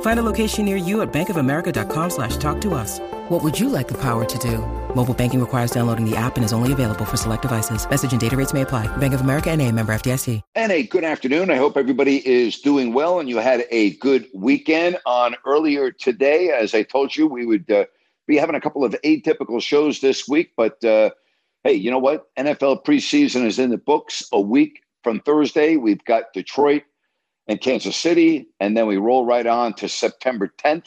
Find a location near you at bankofamerica.com slash talk to us. What would you like the power to do? Mobile banking requires downloading the app and is only available for select devices. Message and data rates may apply. Bank of America and a member FDIC. And a good afternoon. I hope everybody is doing well and you had a good weekend on earlier today. As I told you, we would uh, be having a couple of atypical shows this week, but uh, hey, you know what? NFL preseason is in the books. A week from Thursday, we've got Detroit and Kansas City, and then we roll right on to September 10th,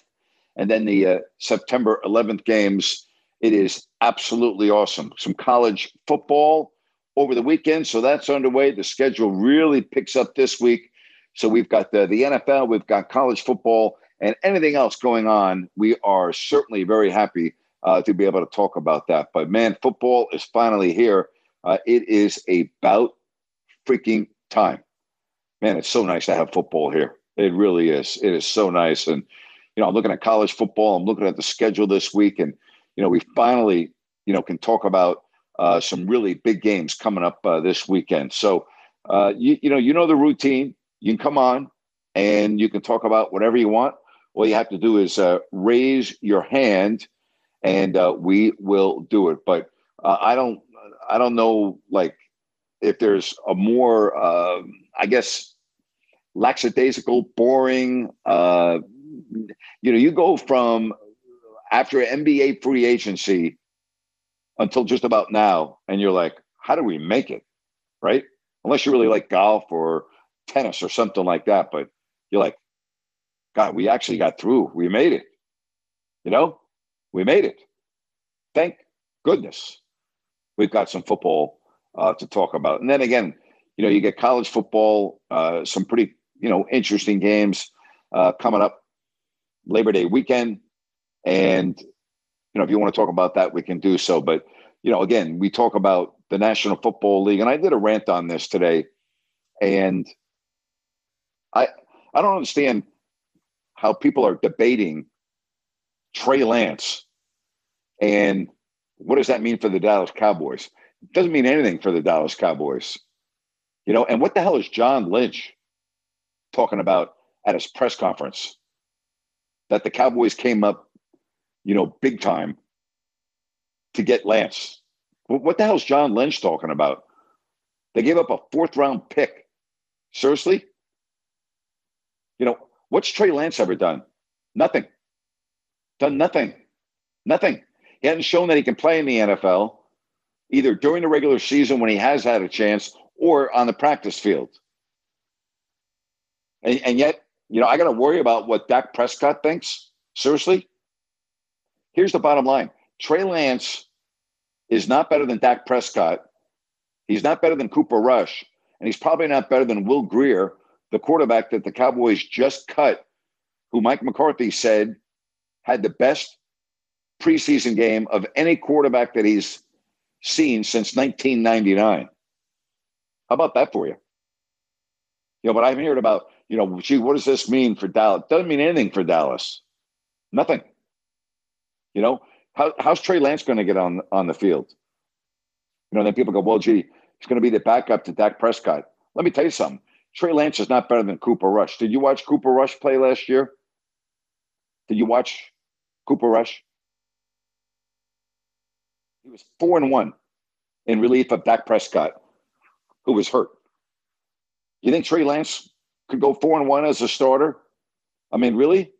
and then the uh, September 11th games. It is absolutely awesome. Some college football over the weekend, so that's underway. The schedule really picks up this week. So we've got the, the NFL, we've got college football, and anything else going on. We are certainly very happy uh, to be able to talk about that. But man, football is finally here. Uh, it is about freaking time man, it's so nice to have football here. It really is. It is so nice. And, you know, I'm looking at college football. I'm looking at the schedule this week. And, you know, we finally, you know, can talk about uh, some really big games coming up uh, this weekend. So, uh, you, you know, you know the routine. You can come on and you can talk about whatever you want. All you have to do is uh, raise your hand and uh, we will do it. But uh, I don't, I don't know, like, if there's a more, um, I guess, lackadaisical, boring. Uh, you know, you go from after NBA free agency until just about now, and you're like, how do we make it? Right? Unless you really like golf or tennis or something like that. But you're like, God, we actually got through. We made it. You know, we made it. Thank goodness we've got some football uh, to talk about. And then again, you know, you get college football, uh, some pretty you know, interesting games uh, coming up Labor Day weekend. And, you know, if you want to talk about that, we can do so. But, you know, again, we talk about the National Football League, and I did a rant on this today. And I I don't understand how people are debating Trey Lance and what does that mean for the Dallas Cowboys? It doesn't mean anything for the Dallas Cowboys. You know, and what the hell is John Lynch? Talking about at his press conference that the Cowboys came up, you know, big time to get Lance. What the hell's John Lynch talking about? They gave up a fourth round pick. Seriously? You know, what's Trey Lance ever done? Nothing. Done nothing. Nothing. He hasn't shown that he can play in the NFL either during the regular season when he has had a chance or on the practice field. And, and yet, you know, I got to worry about what Dak Prescott thinks. Seriously? Here's the bottom line Trey Lance is not better than Dak Prescott. He's not better than Cooper Rush. And he's probably not better than Will Grier, the quarterback that the Cowboys just cut, who Mike McCarthy said had the best preseason game of any quarterback that he's seen since 1999. How about that for you? You know, but I've heard about you know, gee, what does this mean for Dallas? Doesn't mean anything for Dallas. Nothing. You know, how, how's Trey Lance going to get on on the field? You know, then people go, well, gee, he's going to be the backup to Dak Prescott. Let me tell you something. Trey Lance is not better than Cooper Rush. Did you watch Cooper Rush play last year? Did you watch Cooper Rush? He was four and one in relief of Dak Prescott, who was hurt. You think Trey Lance could go four and one as a starter. I mean, really?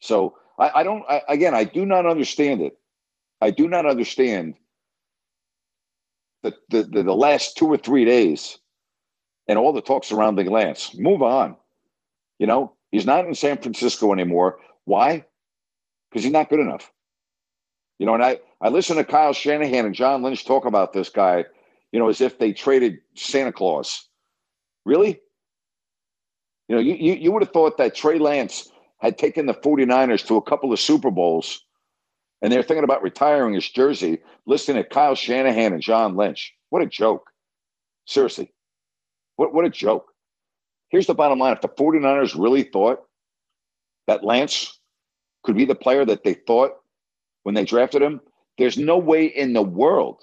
So I, I don't. I, again, I do not understand it. I do not understand the, the, the, the last two or three days and all the talk surrounding Lance. Move on. You know, he's not in San Francisco anymore. Why? Because he's not good enough. You know, and I, I listen to Kyle Shanahan and John Lynch talk about this guy, you know, as if they traded Santa Claus. Really? You know, you, you, you would have thought that Trey Lance had taken the 49ers to a couple of Super Bowls and they're thinking about retiring his jersey, listening to Kyle Shanahan and John Lynch. What a joke. Seriously. What, what a joke. Here's the bottom line if the 49ers really thought that Lance could be the player that they thought when they drafted him, there's no way in the world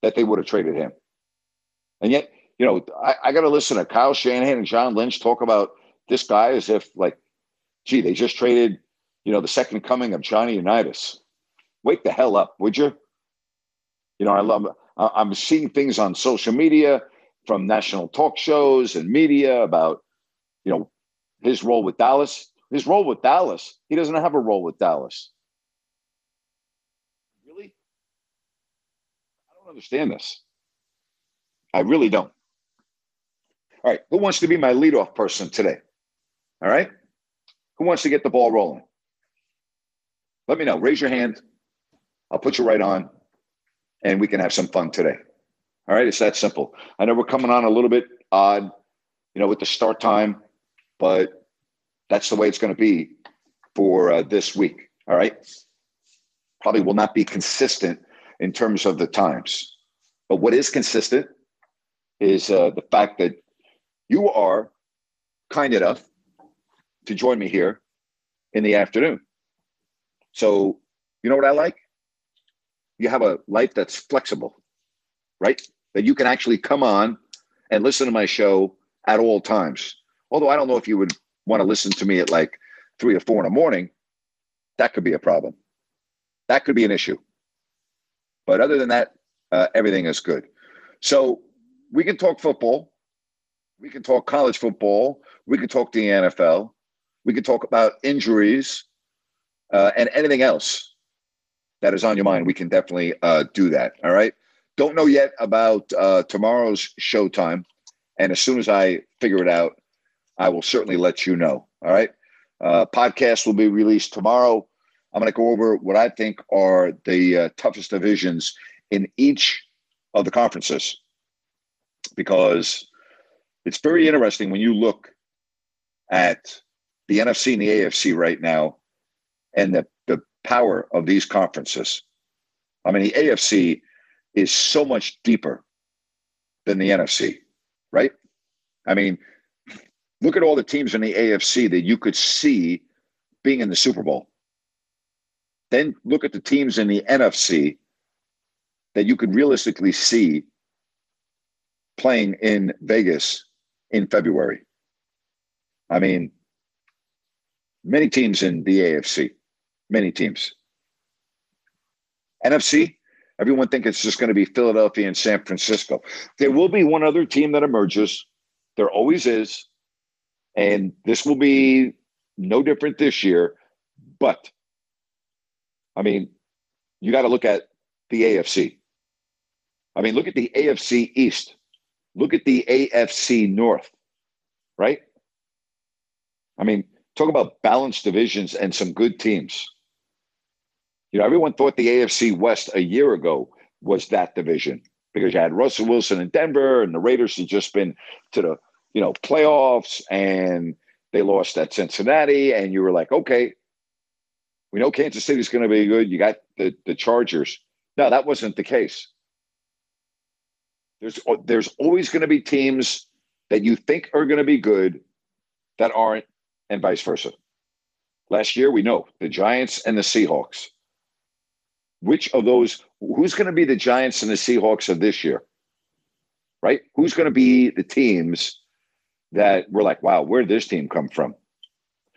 that they would have traded him. And yet, you know, I, I got to listen to Kyle Shanahan and John Lynch talk about this guy as if, like, gee, they just traded you know, the second coming of Johnny Unitas. Wake the hell up, would you? You know, I love, I'm seeing things on social media from national talk shows and media about, you know, his role with Dallas. His role with Dallas, he doesn't have a role with Dallas. Really? I don't understand this. I really don't. All right. Who wants to be my leadoff person today? All right. Who wants to get the ball rolling? let me know. Raise your hand. I'll put you right on and we can have some fun today. All right. It's that simple. I know we're coming on a little bit odd, you know, with the start time, but that's the way it's going to be for uh, this week. All right. Probably will not be consistent in terms of the times. But what is consistent is uh, the fact that you are kind enough to join me here in the afternoon. So, you know what I like? You have a life that's flexible, right? That you can actually come on and listen to my show at all times. Although I don't know if you would want to listen to me at like three or four in the morning, that could be a problem. That could be an issue. But other than that, uh, everything is good. So we can talk football. We can talk college football. We can talk the NFL. We can talk about injuries uh, and anything else that is on your mind, we can definitely uh, do that. All right. Don't know yet about uh, tomorrow's showtime. And as soon as I figure it out, I will certainly let you know. All right. Uh, podcast will be released tomorrow. I'm going to go over what I think are the uh, toughest divisions in each of the conferences because it's very interesting when you look at the NFC and the AFC right now and the, the power of these conferences. I mean, the AFC is so much deeper than the NFC, right? I mean, look at all the teams in the AFC that you could see being in the Super Bowl. Then look at the teams in the NFC that you could realistically see playing in Vegas in February. I mean, many teams in the AFC many teams. NFC, everyone think it's just going to be Philadelphia and San Francisco. There will be one other team that emerges. There always is. And this will be no different this year. But I mean, you got to look at the AFC. I mean, look at the AFC East. Look at the AFC North, right? I mean, talk about balanced divisions and some good teams. You know, everyone thought the AFC West a year ago was that division because you had Russell Wilson in Denver and the Raiders had just been to the, you know, playoffs and they lost at Cincinnati. And you were like, okay, we know Kansas City's going to be good. You got the, the Chargers. No, that wasn't the case. There's, oh, there's always going to be teams that you think are going to be good that aren't, and vice versa. Last year, we know the Giants and the Seahawks which of those who's going to be the Giants and the Seahawks of this year? Right? Who's going to be the teams that we're like, wow, where did this team come from?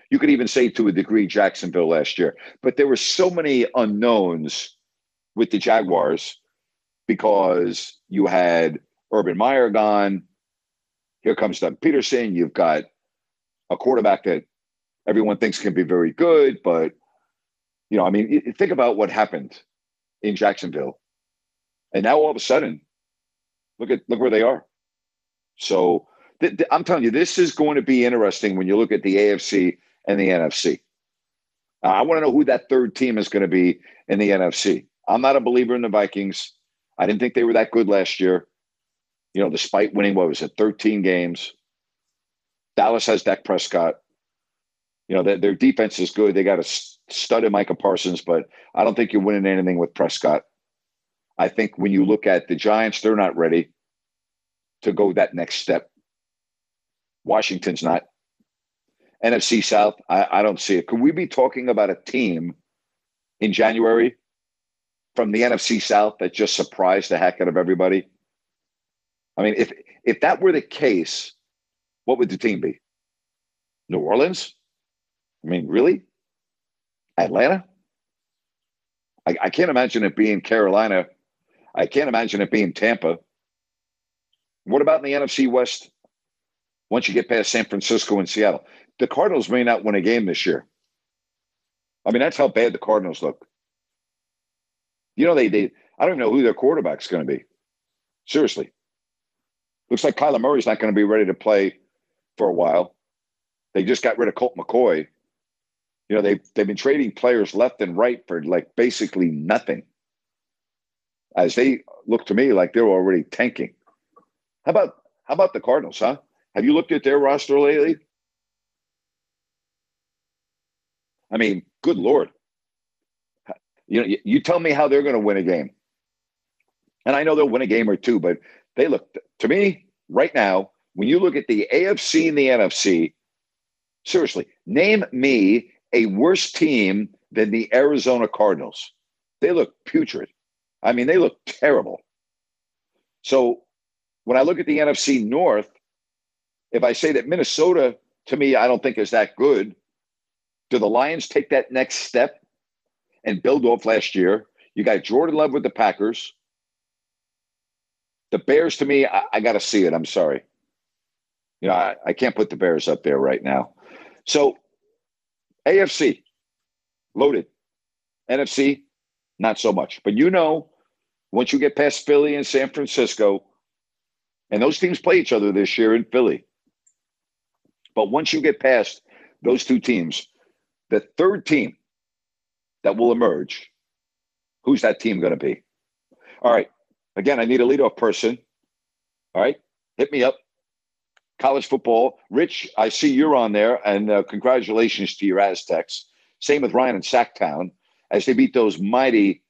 You could even say to a degree Jacksonville last year, but there were so many unknowns with the Jaguars because you had Urban Meyer gone. Here comes Doug Pederson. You've got a quarterback that everyone thinks can be very good, but you know, I mean, think about what happened in Jacksonville. And now all of a sudden, look at look where they are. So th- th- I'm telling you, this is going to be interesting when you look at the AFC and the NFC. Uh, I want to know who that third team is going to be in the NFC. I'm not a believer in the Vikings. I didn't think they were that good last year. You know, despite winning what was it, 13 games. Dallas has Dak Prescott. You know, their, their defense is good. They got a stud in Micah Parsons, but I don't think you're winning anything with Prescott. I think when you look at the Giants, they're not ready to go that next step. Washington's not. NFC South, I, I don't see it. Could we be talking about a team in January from the NFC South that just surprised the heck out of everybody? I mean, if if that were the case, what would the team be? New Orleans? I mean, really? Atlanta? I, I can't imagine it being Carolina. I can't imagine it being Tampa. What about in the NFC West? Once you get past San Francisco and Seattle, the Cardinals may not win a game this year. I mean, that's how bad the Cardinals look. You know, they they I don't even know who their quarterback's going to be. Seriously. Looks like Kyler Murray's not going to be ready to play for a while. They just got rid of Colt McCoy. You know, they they've been trading players left and right for like basically nothing. As they look to me like they're already tanking. How about how about the Cardinals, huh? Have you looked at their roster lately? I mean, good lord. You know, you tell me how they're going to win a game. And I know they'll win a game or two, but they look to me right now, when you look at the AFC and the NFC, seriously, name me a worse team than the Arizona Cardinals. They look putrid. I mean, they look terrible. So when I look at the NFC North, if I say that Minnesota, to me, I don't think is that good, do the Lions take that next step and build off last year? You got Jordan Love with the Packers. The Bears, to me, I, I got to see it. I'm sorry. You know, I, I can't put the Bears up there right now. So, AFC, loaded. NFC, not so much. But you know, once you get past Philly and San Francisco, and those teams play each other this year in Philly. But once you get past those two teams, the third team that will emerge, who's that team going to be? All right. Again, I need a leadoff person. All right. Hit me up. College football. Rich, I see you're on there, and uh, congratulations to your Aztecs. Same with Ryan and Sactown as they beat those mighty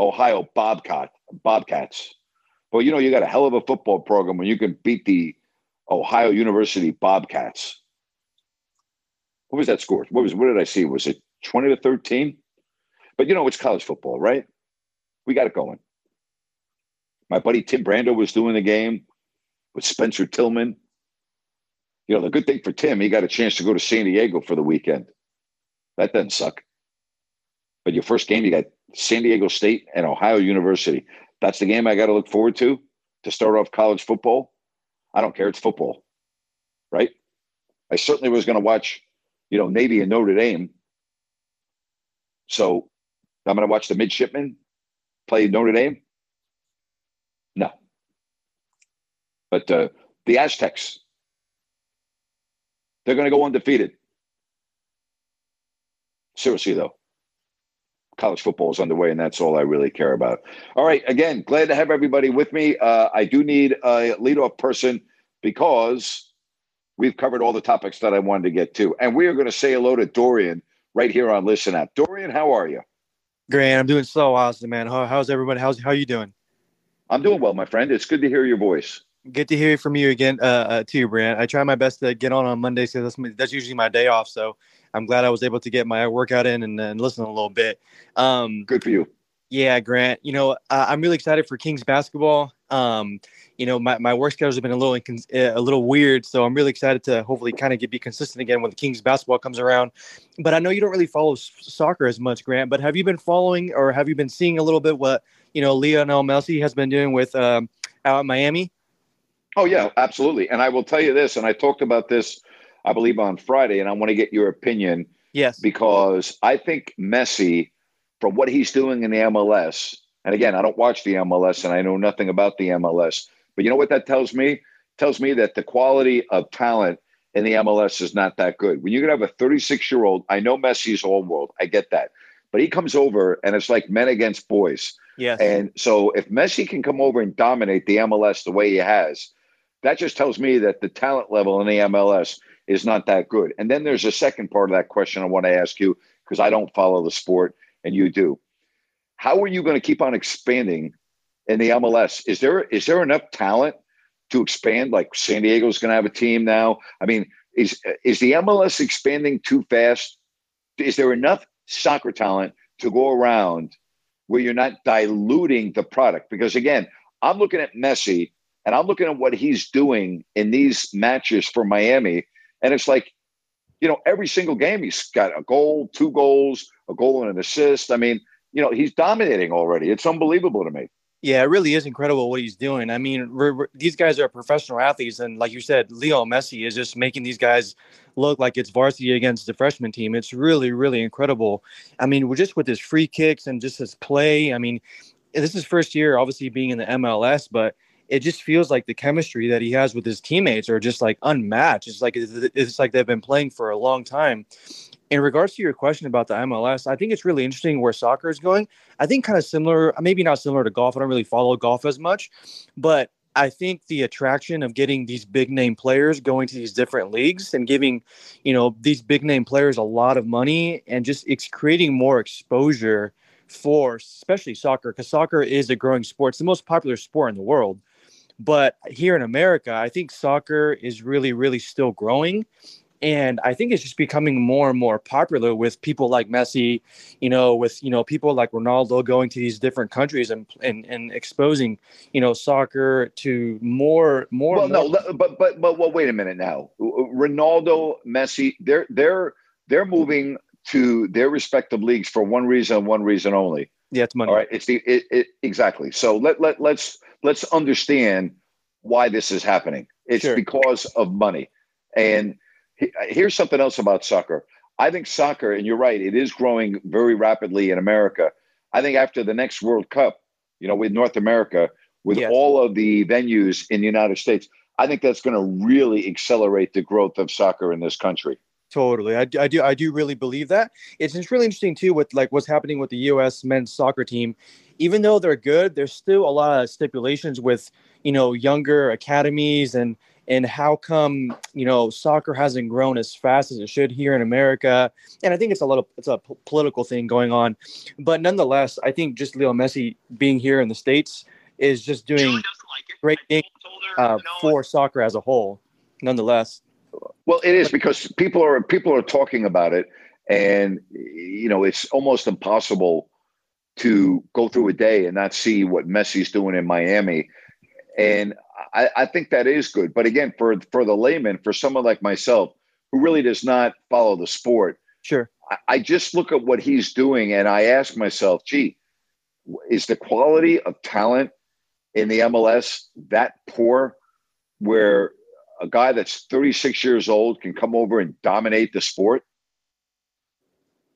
Ohio Bobcat Bobcats. Well, you know, you got a hell of a football program when you can beat the Ohio University Bobcats. What was that score? What was what did I see? Was it 20 to 13? But you know, it's college football, right? We got it going. My buddy Tim Brando was doing the game with Spencer Tillman. You know, the good thing for Tim, he got a chance to go to San Diego for the weekend. That doesn't suck. But your first game, you got San Diego State and Ohio University. That's the game I got to look forward to to start off college football. I don't care. It's football, right? I certainly was going to watch, you know, Navy and Notre Dame. So I'm going to watch the midshipmen play Notre Dame. No. But uh, the Aztecs, they're going to go undefeated. Seriously, though college football is underway, and that's all I really care about. All right, again, glad to have everybody with me. Uh, I do need a leadoff person because we've covered all the topics that I wanted to get to, and we are going to say hello to Dorian right here on Listen Up. Dorian, how are you? Great, I'm doing so awesome, man. How, how's everybody? How's how you doing? I'm doing well, my friend. It's good to hear your voice. Good to hear from you again, uh, uh, too, Grant. I try my best to get on on Mondays because that's, that's usually my day off. So I'm glad I was able to get my workout in and, and listen a little bit. Um, Good for you. Yeah, Grant. You know, uh, I'm really excited for Kings basketball. Um, you know, my, my work schedules have been a little uh, a little weird, so I'm really excited to hopefully kind of get be consistent again when the Kings basketball comes around. But I know you don't really follow s- soccer as much, Grant. But have you been following or have you been seeing a little bit what you know Lionel Messi has been doing with um, out in Miami? Oh yeah, absolutely. And I will tell you this, and I talked about this I believe, on Friday, and I want to get your opinion. Yes. Because I think Messi, from what he's doing in the MLS, And again, I don't watch the MLS and I know nothing about the MLS. But you know what that tells me? It tells me that the quality of talent in the MLS is not that good. When you can have a 36 year old, I know Messi's old world, I get that, but he comes over and it's like men against boys. Yes. And so if Messi can come over and dominate the MLS the way he has, that just tells me that the talent level in the MLS is not that good. And then there's a second part of that question I want to ask you because I don't follow the sport and you do. How are you going to keep on expanding in the MLS? Is there is there enough talent to expand? Like San Diego's going to have a team now. I mean, is is the MLS expanding too fast? Is there enough soccer talent to go around where you're not diluting the product? Because again, I'm looking at Messi and I'm looking at what he's doing in these matches for Miami, and it's like, you know, every single game he's got a goal, two goals, a goal and an assist. I mean, you know, he's dominating already. It's unbelievable to me. Yeah, it really is incredible what he's doing. I mean, we're, we're, these guys are professional athletes, and like you said, Leo Messi is just making these guys look like it's varsity against the freshman team. It's really, really incredible. I mean, we're just with his free kicks and just his play. I mean, this is first year, obviously being in the MLS, but it just feels like the chemistry that he has with his teammates are just like unmatched. It's like it's like they've been playing for a long time in regards to your question about the MLS, I think it's really interesting where soccer is going. I think kind of similar, maybe not similar to golf. I don't really follow golf as much, but I think the attraction of getting these big name players going to these different leagues and giving, you know, these big name players a lot of money and just it's creating more exposure for especially soccer because soccer is a growing sport. It's the most popular sport in the world. But here in America, I think soccer is really, really still growing and I think it's just becoming more and more popular with people like Messi, you know, with you know people like Ronaldo going to these different countries and and, and exposing you know soccer to more more. Well, more. no, but but but well, wait a minute now. Uh, uh, Ronaldo, Messi, they're they're they're moving to their respective leagues for one reason, one reason only. Yeah, it's money. All right, it's the it, it, exactly. So let let let's let's understand why this is happening. It's sure. because of money, and here's something else about soccer. I think soccer, and you're right, it is growing very rapidly in America. I think after the next World Cup, you know, with North America, with yes. all of the venues in the United States, I think that's going to really accelerate the growth of soccer in this country. Totally, I, I do. I do really believe that. It's, it's really interesting too with like what's happening with the U.S. men's soccer team. Even though they're good, there's still a lot of stipulations with you know younger academies and and how come you know soccer hasn't grown as fast as it should here in America? And I think it's a little it's a p- political thing going on, but nonetheless, I think just Leo Messi being here in the states is just doing like great things uh, for soccer as a whole. Nonetheless, well, it is because people are people are talking about it, and you know it's almost impossible to go through a day and not see what Messi's doing in Miami. And I, I think that is good. But again, for for the layman, for someone like myself who really does not follow the sport, sure, I, I just look at what he's doing and I ask myself, gee, is the quality of talent in the MLS that poor where a guy that's 36 years old can come over and dominate the sport?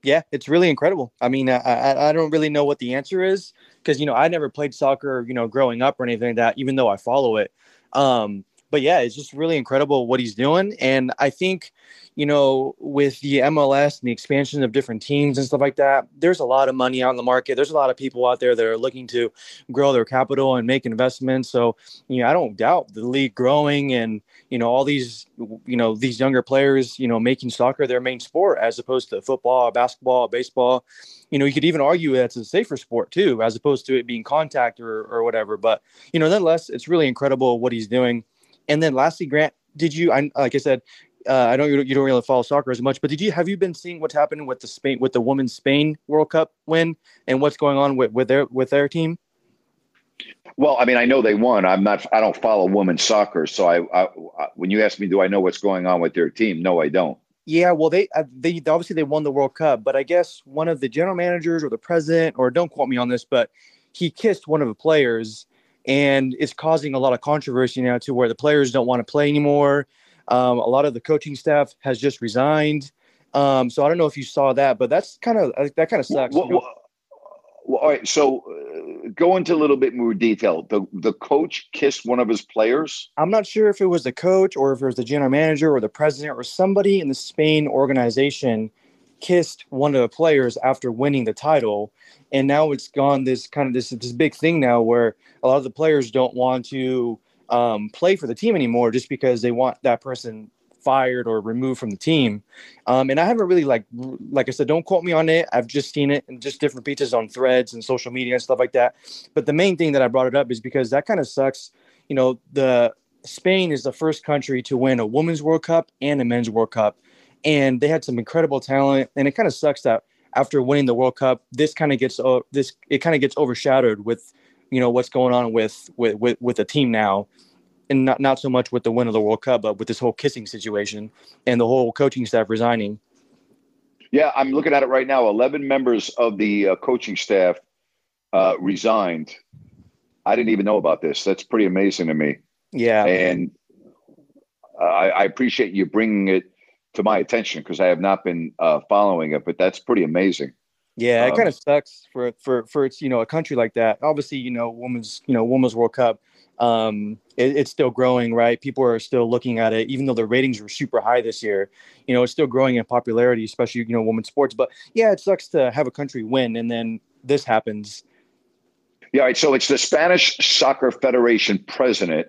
Yeah, it's really incredible. I mean, I, I don't really know what the answer is because, you know, I never played soccer, you know, growing up or anything like that, even though I follow it. Um, but yeah, it's just really incredible what he's doing. And I think, you know, with the MLS and the expansion of different teams and stuff like that, there's a lot of money out the market. There's a lot of people out there that are looking to grow their capital and make investments. So, you know, I don't doubt the league growing and, you know, all these, you know, these younger players, you know, making soccer their main sport as opposed to football, basketball, baseball. You know, you could even argue that's a safer sport too, as opposed to it being contact or, or whatever. But, you know, nonetheless, it's really incredible what he's doing. And then lastly, Grant, did you? I, like I said, uh, I don't you don't really follow soccer as much, but did you have you been seeing what's happening with the Spain with the women's Spain World Cup win and what's going on with, with their with their team? Well, I mean, I know they won. I'm not. I don't follow women's soccer, so I, I when you ask me, do I know what's going on with their team? No, I don't. Yeah, well, they uh, they obviously they won the World Cup, but I guess one of the general managers or the president, or don't quote me on this, but he kissed one of the players and it's causing a lot of controversy now to where the players don't want to play anymore. Um, a lot of the coaching staff has just resigned. Um, so I don't know if you saw that, but that's kind of uh, that kind of sucks. What, what, Well, all right. So, uh, go into a little bit more detail. The the coach kissed one of his players. I'm not sure if it was the coach or if it was the general manager or the president or somebody in the Spain organization kissed one of the players after winning the title, and now it's gone this kind of this this big thing now where a lot of the players don't want to um, play for the team anymore just because they want that person fired or removed from the team. Um, and I haven't really like like I said, don't quote me on it. I've just seen it in just different pieces on threads and social media and stuff like that. But the main thing that I brought it up is because that kind of sucks. You know, the Spain is the first country to win a women's World Cup and a men's World Cup. And they had some incredible talent. And it kind of sucks that after winning the World Cup, this kind of gets uh, this it kind of gets overshadowed with you know what's going on with with with, with the team now and not, not so much with the win of the World Cup, but with this whole kissing situation and the whole coaching staff resigning. Yeah, I'm looking at it right now. 11 members of the uh, coaching staff uh, resigned. I didn't even know about this. That's pretty amazing to me. Yeah. And I, I appreciate you bringing it to my attention because I have not been uh, following it, but that's pretty amazing. Yeah, it um, kind of sucks for for for it's you know a country like that. Obviously, you know, women's you know women's World Cup um, it, it's still growing, right? People are still looking at it, even though the ratings were super high this year. You know, it's still growing in popularity, especially you know women's sports. But yeah, it sucks to have a country win and then this happens. Yeah, right. So it's the Spanish Soccer Federation president,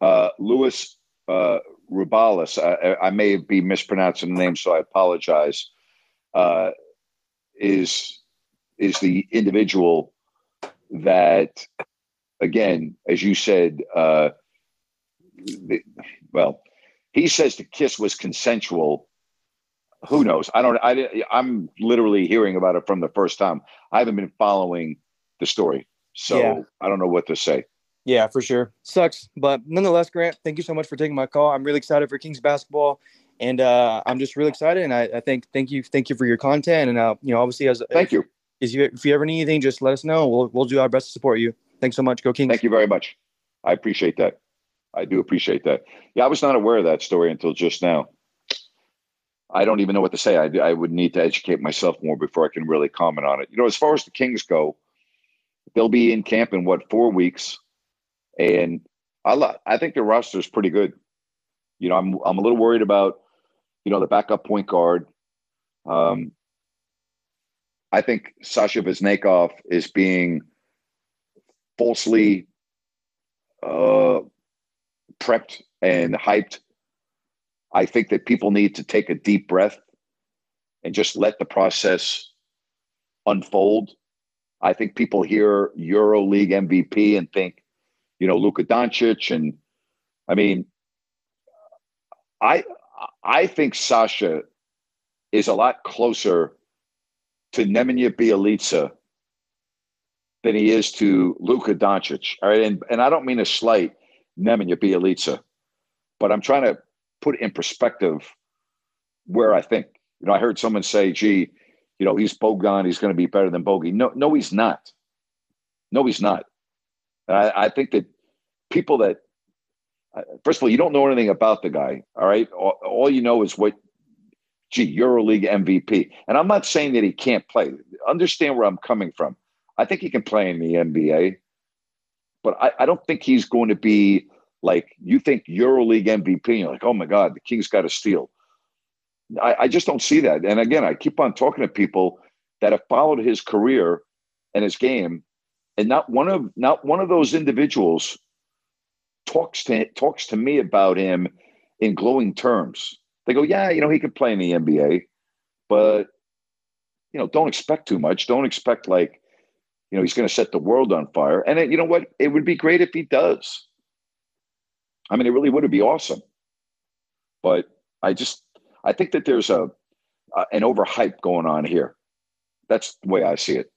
uh, Luis uh, Rubiales. I, I, may be mispronouncing the name, so I apologize. Uh, is is the individual that again, as you said, uh, the, well, he says the kiss was consensual. Who knows? I don't. I, I'm literally hearing about it from the first time. I haven't been following the story, so yeah. I don't know what to say. Yeah, for sure. Sucks, but nonetheless, Grant, thank you so much for taking my call. I'm really excited for Kings basketball, and uh, I'm just really excited. And I, I think thank you, thank you for your content, and uh, you know, obviously, as thank you. Is you if you ever need anything, just let us know. We'll we'll do our best to support you. Thanks so much. Go Kings. Thank you very much. I appreciate that. I do appreciate that. Yeah, I was not aware of that story until just now. I don't even know what to say. I, I would need to educate myself more before I can really comment on it. You know, as far as the Kings go, they'll be in camp in what four weeks, and I I think their roster is pretty good. You know, I'm I'm a little worried about you know the backup point guard. Um, I think Sasha Vezenkov is being falsely uh, prepped and hyped. I think that people need to take a deep breath and just let the process unfold. I think people hear Euro League MVP and think, you know, Luka Doncic, and I mean, I I think Sasha is a lot closer to Nemanja Bjelica than he is to Luka Doncic. All right, and and I don't mean a slight Nemanja Bjelica, but I'm trying to put in perspective where I think. You know, I heard someone say, "Gee, you know, he's Bogan. He's going to be better than Bogey." No, no, he's not. No, he's not. I, I think that people that uh, first of all, you don't know anything about the guy. All right, all, all you know is what. Gee, EuroLeague MVP, and I'm not saying that he can't play. Understand where I'm coming from I think he can play in the NBA, but I, I don't think he's going to be like you think EuroLeague MVP. And You're like, oh my God, the Kings got to steal. I, I just don't see that. And again, I keep on talking to people that have followed his career and his game, and not one of not one of those individuals talks to talks to me about him in glowing terms. They go, yeah, you know, he could play in the NBA, but you know, don't expect too much. Don't expect like you know, he's going to set the world on fire. And it, you know what? It would be great if he does. I mean, it really would be awesome. But I just, I think that there's a an overhype going on here. That's the way I see it.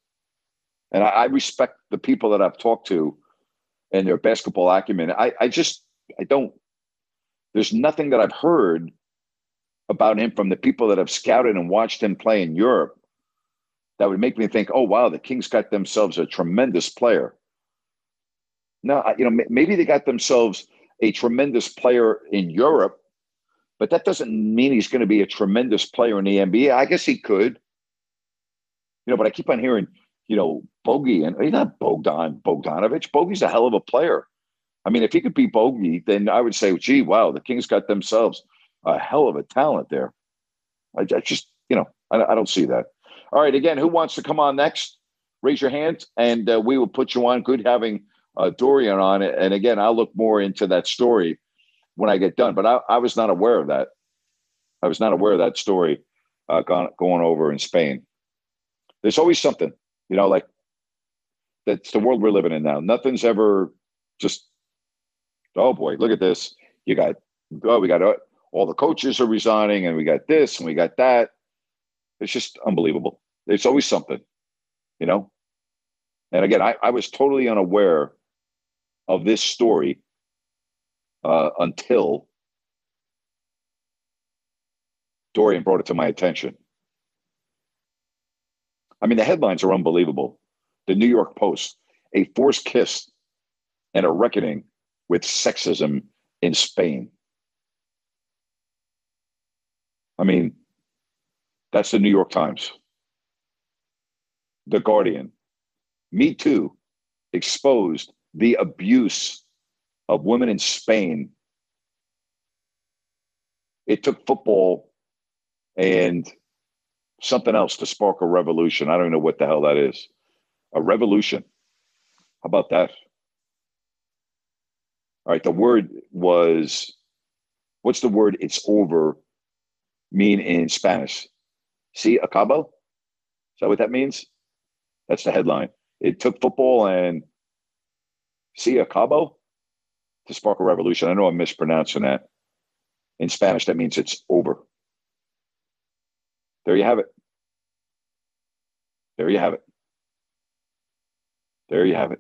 And I, I respect the people that I've talked to and their basketball acumen. I, I just, I don't, there's nothing that I've heard about him from the people that have scouted and watched him play in Europe that would make me think, oh wow, the Kings got themselves a tremendous player. No, you know, maybe they got themselves a tremendous player in Europe, but that doesn't mean he's going to be a tremendous player in the NBA. I guess he could, you know, but I keep on hearing you know, Bogey, and he's not Bogdan Bogdanovich. Bogey's a hell of a player. I mean, if he could beat Bogey, then I would say, gee, wow, the Kings got themselves a hell of a talent there. I, I just, you know, I, I, don't see that. All right, again, who wants to come on next? Raise your hand, and uh, we will put you on. Good having uh, Dorian on it. And again, I'll look more into that story when I get done. But I, I was not aware of that. I was not aware of that story uh, going over in Spain. There's always something, you know, like that's the world we're living in now. Nothing's ever just, oh boy, look at this. You got, oh, we got uh, all the coaches are resigning and we got this and we got that. It's just unbelievable. It's always something, you know? And again, I, I was totally unaware of this story uh, until Dorian brought it to my attention. I mean, the headlines are unbelievable. The New York Post, a forced kiss and a reckoning with sexism in Spain. I mean, that's the New York Times. The Guardian. Me Too exposed the abuse of women in Spain. It took football and something else to spark a revolution. I don't know what the hell that is. A revolution. How about that? All right, the word was what's the word it's over mean in Spanish? See, acabo? Is that what that means? That's the headline. It took football and see acabo to spark a revolution. I know I'm mispronouncing that. In Spanish, that means it's over. There you have it. There you have it. There you have it.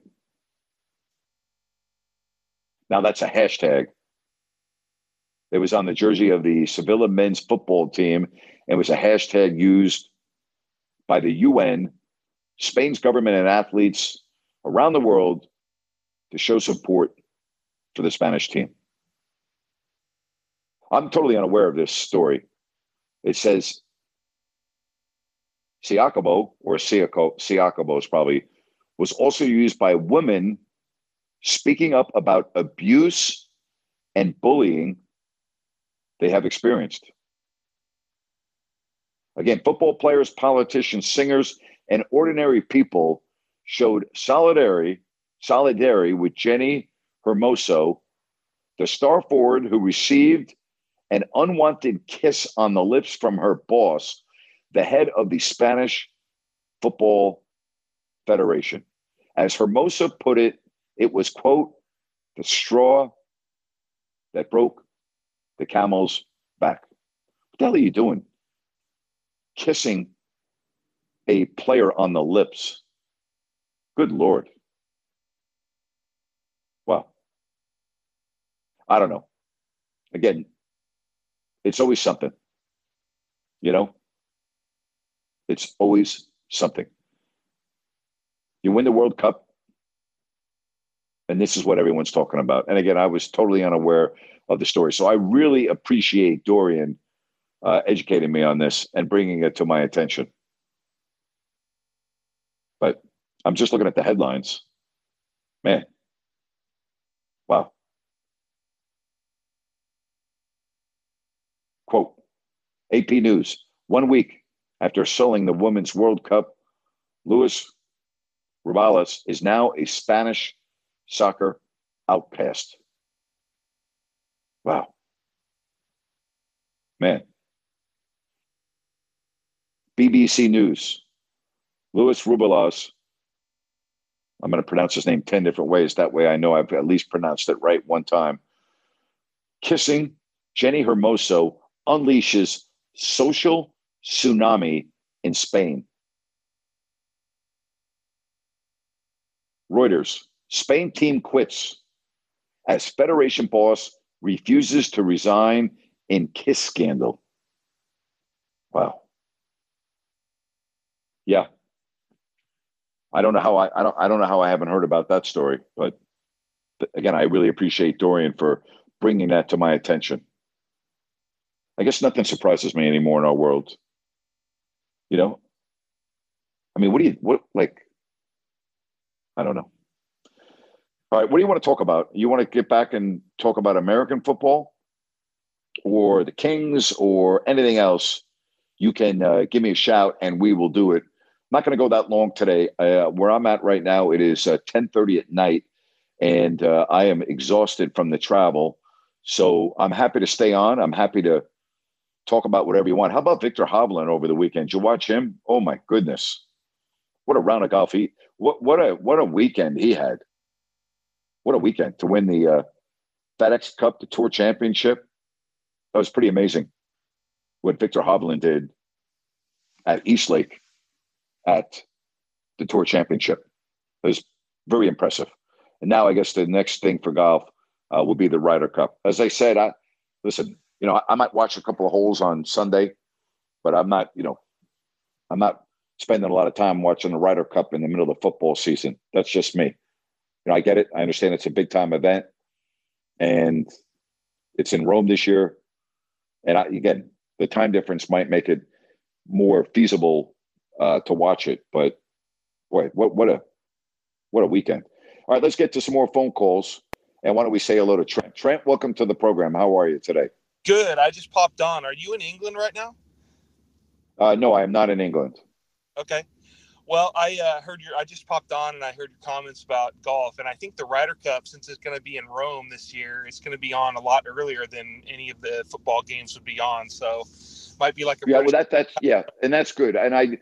Now that's a hashtag. It was on the jersey of the Sevilla men's football team. And was a hashtag used by the UN, Spain's government, and athletes around the world to show support for the Spanish team. I'm totally unaware of this story. It says Siakabo, or Siako, Siakabo is probably, was also used by women speaking up about abuse and bullying they have experienced. Again, football players, politicians, singers, and ordinary people showed solidarity, solidarity with Jenni Hermoso, the star forward who received an unwanted kiss on the lips from her boss, the head of the Spanish Football Federation. As Hermoso put it, it was, quote, the straw that broke the camel's back. What the hell are you doing? Kissing a player on the lips. Good Lord. Well, I don't know. Again, it's always something. You know? It's always something. You win the World Cup, and this is what everyone's talking about. And again, I was totally unaware of the story. So I really appreciate Dorian uh, educating me on this and bringing it to my attention. But I'm just looking at the headlines. Man, wow. Quote AP News one week after selling the Women's World Cup, Luis Rubiales is now a Spanish soccer outcast. Wow. Man. BBC News. Luis Rubiales. I'm going to pronounce his name 10 different ways. That way I know I've at least pronounced it right one time. Kissing Jenni Hermoso unleashes social tsunami in Spain. Reuters Spain team quits as Federation boss refuses to resign in kiss scandal. Wow. Yeah. I don't know how I, I don't I don't know how I haven't heard about that story, but, again, I really appreciate Dorian for bringing that to my attention. I guess nothing surprises me anymore in our world. You know, I mean, what do you what like I don't know. All right, what do you want to talk about? You want to get back and talk about American football or the Kings or anything else? You can uh, give me a shout and we will do it. I'm not going to go that long today. Uh, where I'm at right now, it is 10:30 uh, at night, and uh, I am exhausted from the travel. So I'm happy to stay on. I'm happy to talk about whatever you want. How about Viktor Hovland over the weekend? Did you watch him? Oh my goodness, what a round of golf he! What what a what a weekend he had! What a weekend to win the uh, FedEx Cup, the Tour Championship. That was pretty amazing. What Viktor Hovland did at East Lake at the Tour Championship. It was very impressive. And now I guess the next thing for golf uh, will be the Ryder Cup. As I said, I listen. You know, I, might watch a couple of holes on Sunday, but I'm not. You know, I'm not spending a lot of time watching the Ryder Cup in the middle of the football season. That's just me You know, I get it. I understand it's a big time event, and it's in Rome this year. And I, again, the time difference might make it more feasible uh, to watch it. But boy, what what a what a weekend! All right, let's get to some more phone calls. And why don't we say hello to Trent? Trent, welcome to the program. How are you today? Good. I just popped on. Are you in England right now? Uh, no, I am not in England. Okay. Well, I uh, heard your. I just popped on and I heard your comments about golf, and I think the Ryder Cup, since it's going to be in Rome this year, it's going to be on a lot earlier than any of the football games would be on. So, might be like a yeah. Well, that that's yeah, and that's good. And I,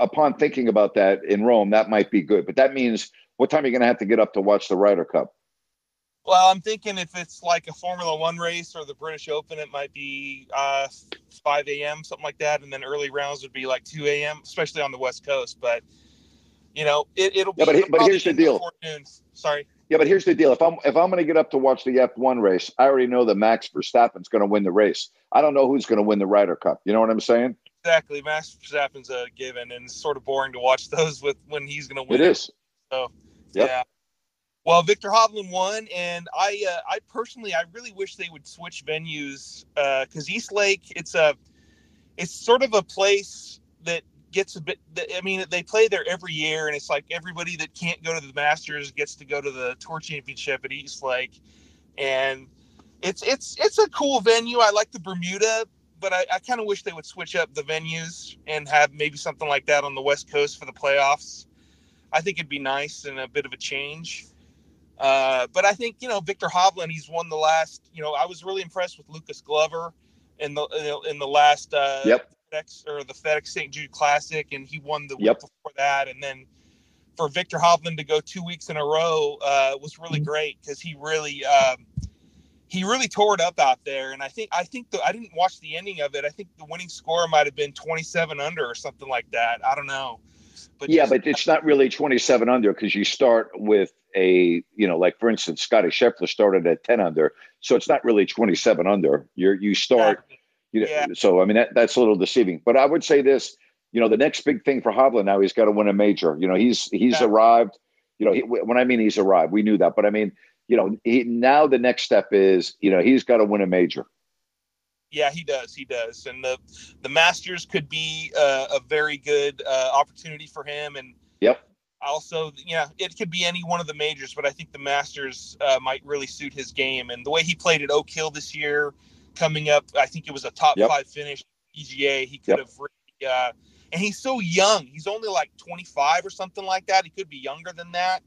upon thinking about that in Rome, that might be good. But that means what time are you going to have to get up to watch the Ryder Cup? Well, I'm thinking if it's like a Formula One race or the British Open, it might be uh, 5 a.m. something like that, and then early rounds would be like 2 a.m. especially on the West Coast. But you know, it, will yeah, be. But, but here's the deal. Sorry. Yeah, but here's the deal. If I'm if I'm going to get up to watch the F1 race, I already know that Max Verstappen's going to win the race. I don't know who's going to win the Ryder Cup. You know what I'm saying? Exactly. Max Verstappen's a given, and it's sort of boring to watch those with when he's going to win. It is. So yep. yeah. Well, Viktor Hovland won, and I, uh, I personally, I really wish they would switch venues because uh, East Lake, it's a, it's sort of a place that gets a bit. I mean, they play there every year, and it's like everybody that can't go to the Masters gets to go to the Tour Championship at East Lake, and it's it's it's a cool venue. I like the Bermuda, but I, I kind of wish they would switch up the venues and have maybe something like that on the West Coast for the playoffs. I think it'd be nice and a bit of a change. Uh, but I think you know Viktor Hovland. He's won the last. You know, I was really impressed with Lucas Glover in the in the last uh, yep. FedEx or the FedEx St. Jude Classic, and he won the yep. week before that. And then for Viktor Hovland to go two weeks in a row uh, was really mm-hmm. great because he really um, he really tore it up out there. And I think I think the, I didn't watch the ending of it. I think the winning score might have been 27 under or something like that. I don't know. But yeah, but it's not really 27 under because you start with a, you know, like for instance, Scotty Scheffler started at 10 under. So it's not really 27 under. You're, you start, you know, yeah. so I mean, that, that's a little deceiving. But I would say this, you know, the next big thing for Hovland now, he's got to win a major. You know, he's, he's yeah. arrived, you know, he, when I mean he's arrived, we knew that. But I mean, you know, he, now the next step is, you know, he's got to win a major. Yeah, he does. He does, and the the Masters could be uh, a very good uh, opportunity for him. And yep, also, yeah, it could be any one of the majors, but I think the Masters uh, might really suit his game. And the way he played at Oak Hill this year, coming up, I think it was a top yep. five finish. PGA, he could yep. have really, uh, and he's so young. He's only like 25 or something like that. He could be younger than that,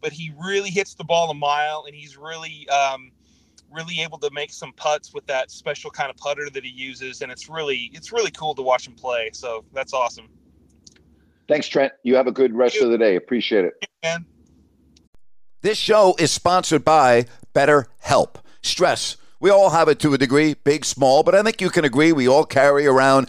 but he really hits the ball a mile, and he's really. Um, really able to make some putts with that special kind of putter that he uses and it's really it's really cool to watch him play so that's awesome. Thanks trent. You have a good rest of the day. Appreciate it. Man. this show is sponsored by BetterHelp. Stress we all have it to a degree, big, small, but I think you can agree we all carry around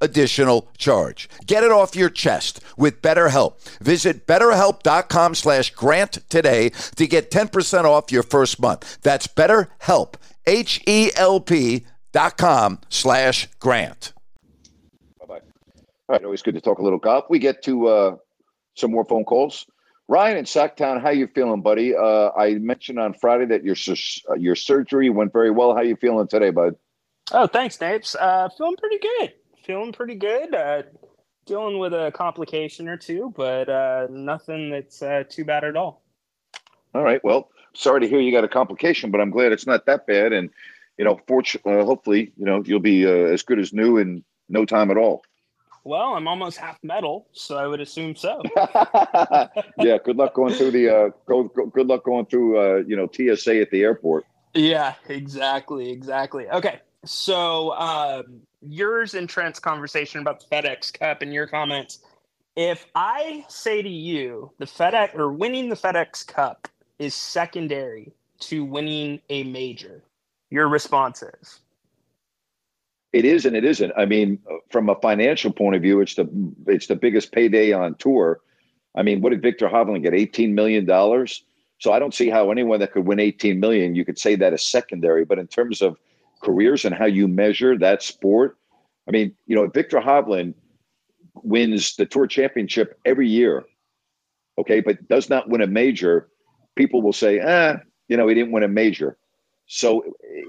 additional charge. Get it off your chest with BetterHelp. Visit betterhelp.com slash grant today to get 10% off your first month. That's betterhelp, H-E-L-P dot com slash grant. Bye-bye. All right, always good to talk a little golf. We get to uh, some more phone calls. Ryan in Sactown, how you feeling, buddy? Uh, I mentioned on Friday that your uh, your surgery went very well. How you feeling today, bud? Oh, thanks, Napes. Uh, feeling pretty good. Feeling pretty good. Uh, dealing with a complication or two, but uh, nothing that's uh, too bad at all. All right. Well, sorry to hear you got a complication, but I'm glad it's not that bad. And you know, fortunately, uh, hopefully, you know, you'll be uh, as good as new in no time at all. Well, I'm almost half metal, so I would assume so. yeah, good luck going through the uh, go, go, good luck going through uh, you know TSA at the airport. Yeah, exactly, exactly. Okay, so um, yours and Trent's conversation about the FedEx Cup and your comments. If I say to you, the FedEx or winning the FedEx Cup is secondary to winning a major, your response is it is and it isn't. I mean, from a financial point of view, it's the it's the biggest payday on tour. I mean, what did Viktor Hovland get? Eighteen million dollars. So I don't see how anyone that could win eighteen million, you could say that is secondary. But in terms of careers and how you measure that sport, I mean, you know, Viktor Hovland wins the tour championship every year, okay, but does not win a major. People will say, ah, you know, he didn't win a major. So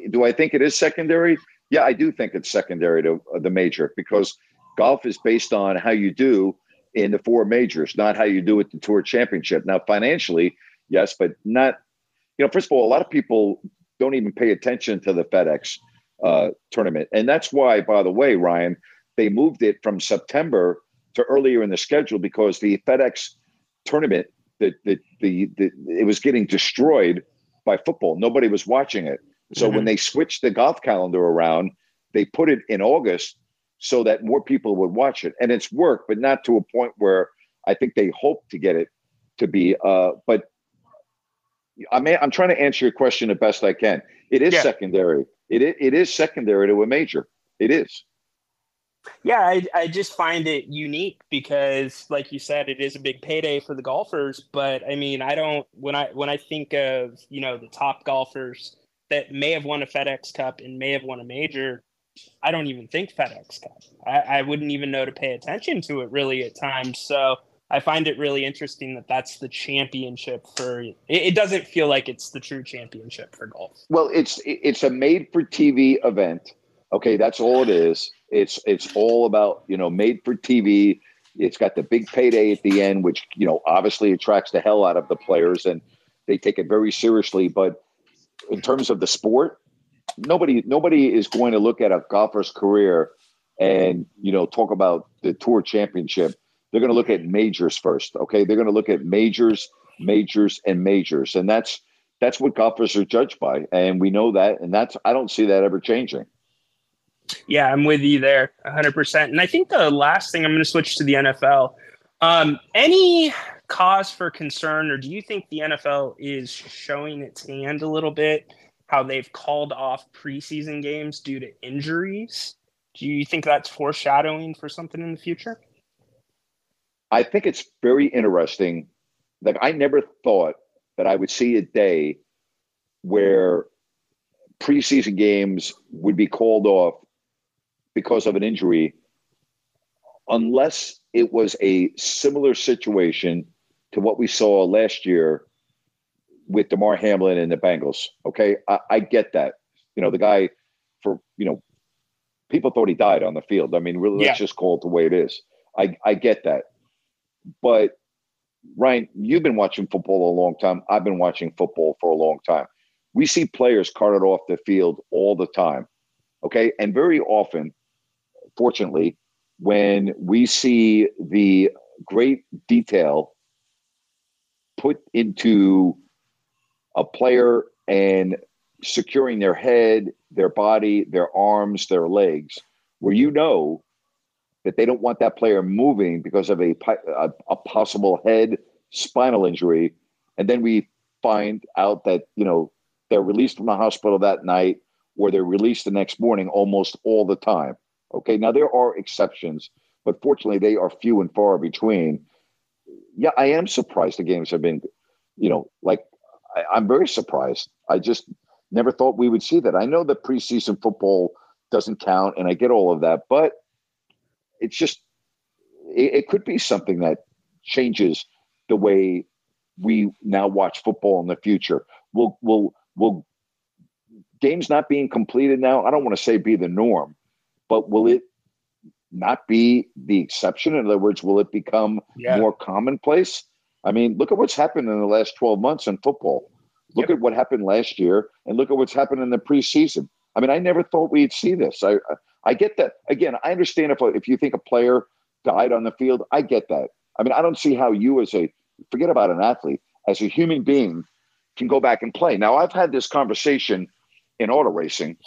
do I think it is secondary? Yeah, I do think it's secondary to uh, the major because golf is based on how you do in the four majors, not how you do at the Tour Championship. Now, financially, yes, but not. You know, first of all, a lot of people don't even pay attention to the FedEx uh, tournament, and that's why, by the way, Ryan, they moved it from September to earlier in the schedule because the FedEx tournament that the, the, the, it was getting destroyed by football. Nobody was watching it. So mm-hmm. when they switched the golf calendar around, they put it in August so that more people would watch it. And it's worked, but not to a point where I think they hope to get it to be. Uh, but I mean, I'm trying to answer your question the best I can. It is yeah. secondary. It, it is secondary to a major. It is. Yeah, I, I just find it unique because, like you said, it is a big payday for the golfers. But I mean, I don't when I when I think of you know the top golfers that may have won a FedEx Cup and may have won a major, I don't even think FedEx Cup. I, I wouldn't even know to pay attention to it really at times. So I find it really interesting that that's the championship for. It, it doesn't feel like it's the true championship for golf. Well, it's it's a made for TV event. Okay, that's all it is. It's it's all about you know made for TV. It's got the big payday at the end, which you know obviously attracts the hell out of the players, and they take it very seriously. But in terms of the sport, nobody nobody is going to look at a golfer's career and you know talk about the tour championship. They're going to look at majors first. Okay, they're going to look at majors, majors, and majors, and that's that's what golfers are judged by, and we know that, and that's I don't see that ever changing. Yeah, I'm with you there 100%. And I think the last thing I'm going to switch to the NFL. Um, any cause for concern, or do you think the NFL is showing its hand a little bit? How they've called off preseason games due to injuries? Do you think that's foreshadowing for something in the future? I think it's very interesting. Like, I never thought that I would see a day where preseason games would be called off because of an injury unless it was a similar situation to what we saw last year with Damar Hamlin and the Bengals. Okay, I, I, get that. You know, the guy for you know, people thought he died on the field. I mean, really, yeah. let's just call it the way it is. I I get that, but Ryan, you've been watching football a long time. I've been watching football for a long time. We see players carted off the field all the time. Okay, and very often, fortunately, when we see the great detail put into a player and securing their head, their body, their arms, their legs, where you know that they don't want that player moving because of a, a, a possible head spinal injury. And then we find out that, you know, they're released from the hospital that night or they're released the next morning almost all the time. Okay. Now, there are exceptions, but fortunately, they are few and far between. Yeah, I am surprised the games have been, you know, like I, I'm very surprised. I just never thought we would see that. I know that preseason football doesn't count, and I get all of that, but it's just it, it could be something that changes the way we now watch football in the future. Will will will games not being completed now? I don't want to say be the norm, but will it not be the exception? In other words, will it become yeah. more commonplace? I mean, look at what's happened in the last 12 months in football. Look yep. at what happened last year and look at what's happened in the preseason. I mean, I never thought we'd see this. I I get that. Again, I understand if if you think a player died on the field, I get that. I mean, I don't see how you as a forget about an athlete, as a human being can go back and play. Now, I've had this conversation in auto racing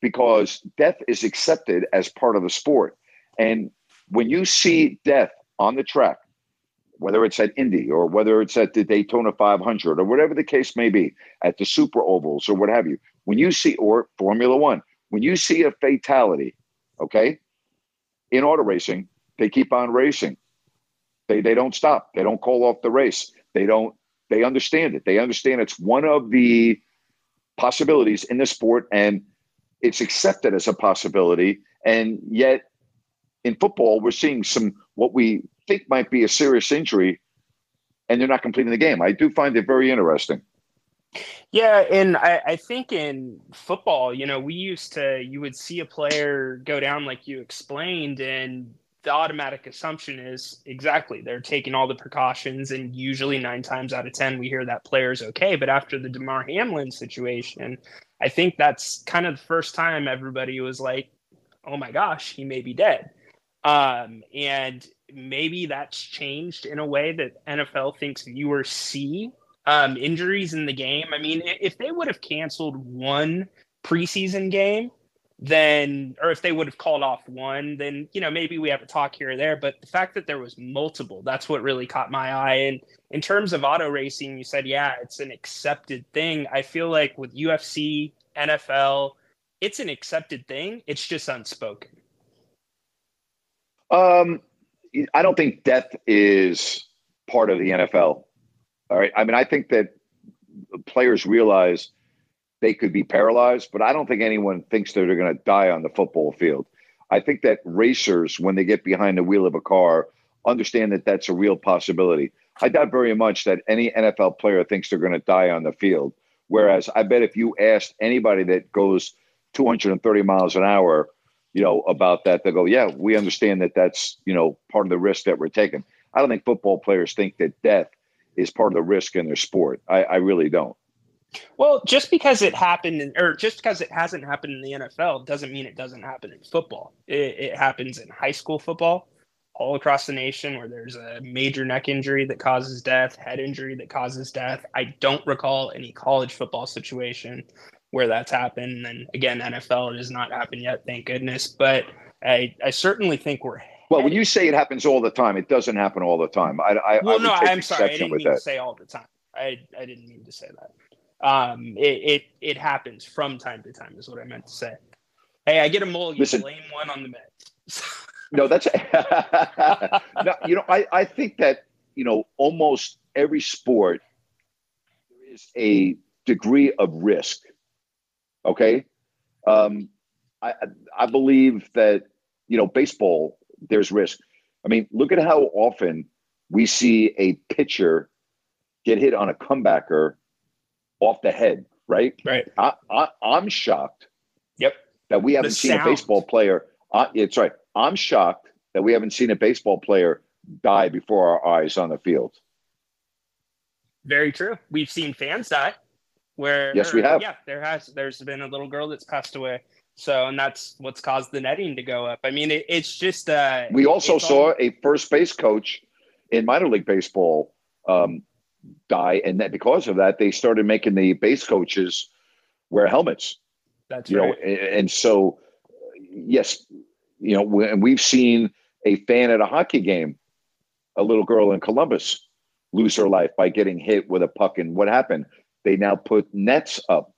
because death is accepted as part of the sport. And when you see death on the track, whether it's at Indy or whether it's at the Daytona 500 or whatever the case may be, at the Super Ovals or what have you, when you see, or Formula One, when you see a fatality, okay, in auto racing, they keep on racing. They, they don't stop. They don't call off the race. They don't, they understand it. They understand it's one of the possibilities in the sport and it's accepted as a possibility. And yet in football, we're seeing some what we think might be a serious injury and they're not completing the game. I do find it very interesting. Yeah, and I, I, think in football, you know, we used to you would see a player go down like you explained, and the automatic assumption is exactly they're taking all the precautions, and usually nine times out of ten we hear that player's okay. But after the Damar Hamlin situation, I think that's kind of the first time everybody was like, "Oh my gosh, he may be dead." Um, and maybe that's changed in a way that NFL thinks viewers see um, injuries in the game. I mean, if they would have canceled one preseason game, then, or if they would have called off one, then, you know, maybe we have a talk here or there. But the fact that there was multiple, that's what really caught my eye. And in terms of auto racing, you said, yeah, it's an accepted thing. I feel like with UFC, NFL, it's an accepted thing. It's just unspoken. Um, I don't think death is part of the NFL. All right. I mean, I think that players realize they could be paralyzed, but I don't think anyone thinks that they're going to die on the football field. I think that racers, when they get behind the wheel of a car, understand that that's a real possibility. I doubt very much that any NFL player thinks they're going to die on the field. Whereas I bet if you asked anybody that goes 230 miles an hour, you know, about that, they go, yeah, we understand that that's, you know, part of the risk that we're taking. I don't think football players think that death is part of the risk in their sport. I, I really don't. Well, just because it happened, in, or just because it hasn't happened in the NFL, doesn't mean it doesn't happen in football. It, it, happens in high school football, all across the nation, where there's a major neck injury that causes death, head injury that causes death. I don't recall any college football situation where that's happened. And again, NFL, it has not happened yet, thank goodness. But I, I certainly think we're. Well, when you say it happens all the time, it doesn't happen all the time. I, I well, I no, I'm sorry, I didn't mean that. to say all the time. I, I didn't mean to say that. Um, it, it it happens from time to time, is what I meant to say. Hey, I get a mulligan. Listen, blame one on the Mets. no, that's no, you know, I, I think that you know almost every sport there is a degree of risk Okay. Um, I, I believe that, you know, baseball, there's risk. I mean, look at how often we see a pitcher get hit on a comebacker off the head, right? Right. I, I, am shocked. Yep. That we haven't the seen sound. a baseball player. Uh, it's right. I'm shocked that we haven't seen a baseball player die before our eyes on the field. Very true. We've seen fans die where yes, we have. Yeah, there has. There's been a little girl that's passed away. So, and that's what's caused the netting to go up. I mean, it, it's just. Uh, we also saw all... a first base coach in minor league baseball um, die, and that because of that, they started making the base coaches wear helmets. That's you right. know, and, and so yes, you know, and we've seen a fan at a hockey game, a little girl in Columbus, lose her life by getting hit with a puck. And what happened? They now put nets up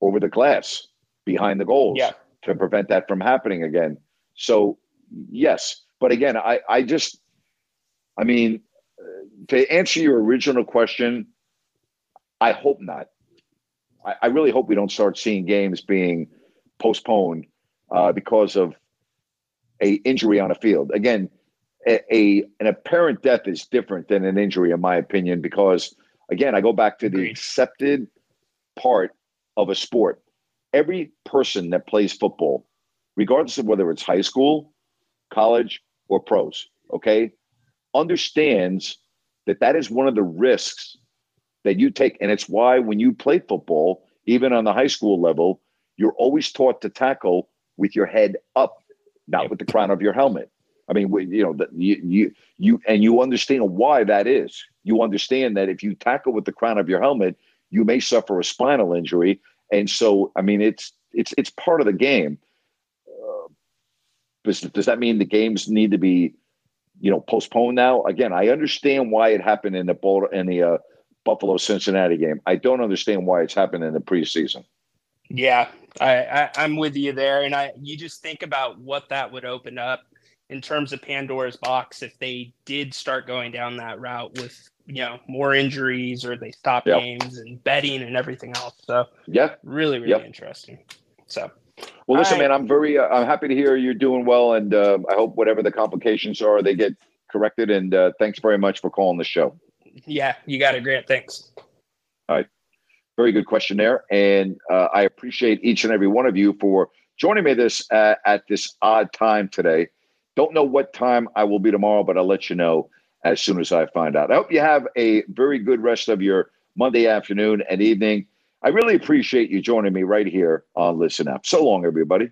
over the glass behind the goals Yeah. to prevent that from happening again. So yes, but again, I I just, I mean, uh, to answer your original question, I hope not. I, I really hope we don't start seeing games being postponed uh, because of a injury on a field. Again, a, a an apparent death is different than an injury, in my opinion, because again, I go back to the Agreed. accepted part of a sport. Every person that plays football, regardless of whether it's high school, college, or pros, okay, understands that that is one of the risks that you take. And it's why when you play football, even on the high school level, you're always taught to tackle with your head up, not with the crown of your helmet. I mean, you know, you, you, you, and you understand why that is. You understand that if you tackle with the crown of your helmet, you may suffer a spinal injury. And so, I mean, it's, it's, it's part of the game. Uh, does, does that mean the games need to be, you know, postponed now? Again, I understand why it happened in the Bol- in the uh, Buffalo Cincinnati game. I don't understand why it's happened in the preseason. Yeah, I, I I'm with you there, and I you just think about what that would open up in terms of Pandora's box if they did start going down that route with you know more injuries or they stop Yep. games and betting and everything else. So Yeah. really, really Yep. interesting. So Well, listen, right. man, I'm very, uh, I'm happy to hear you're doing well, and uh, I hope whatever the complications are, they get corrected. And uh, thanks very much for calling the show. yeah, you got it, Grant. Thanks. All right. Very good question there, and uh, I appreciate each and every one of you for joining me this uh, at this odd time today. Don't know what time I will be tomorrow, but I'll let you know as soon as I find out. I hope you have a very good rest of your Monday afternoon and evening. I really appreciate you joining me right here on Listen Up. So long, everybody.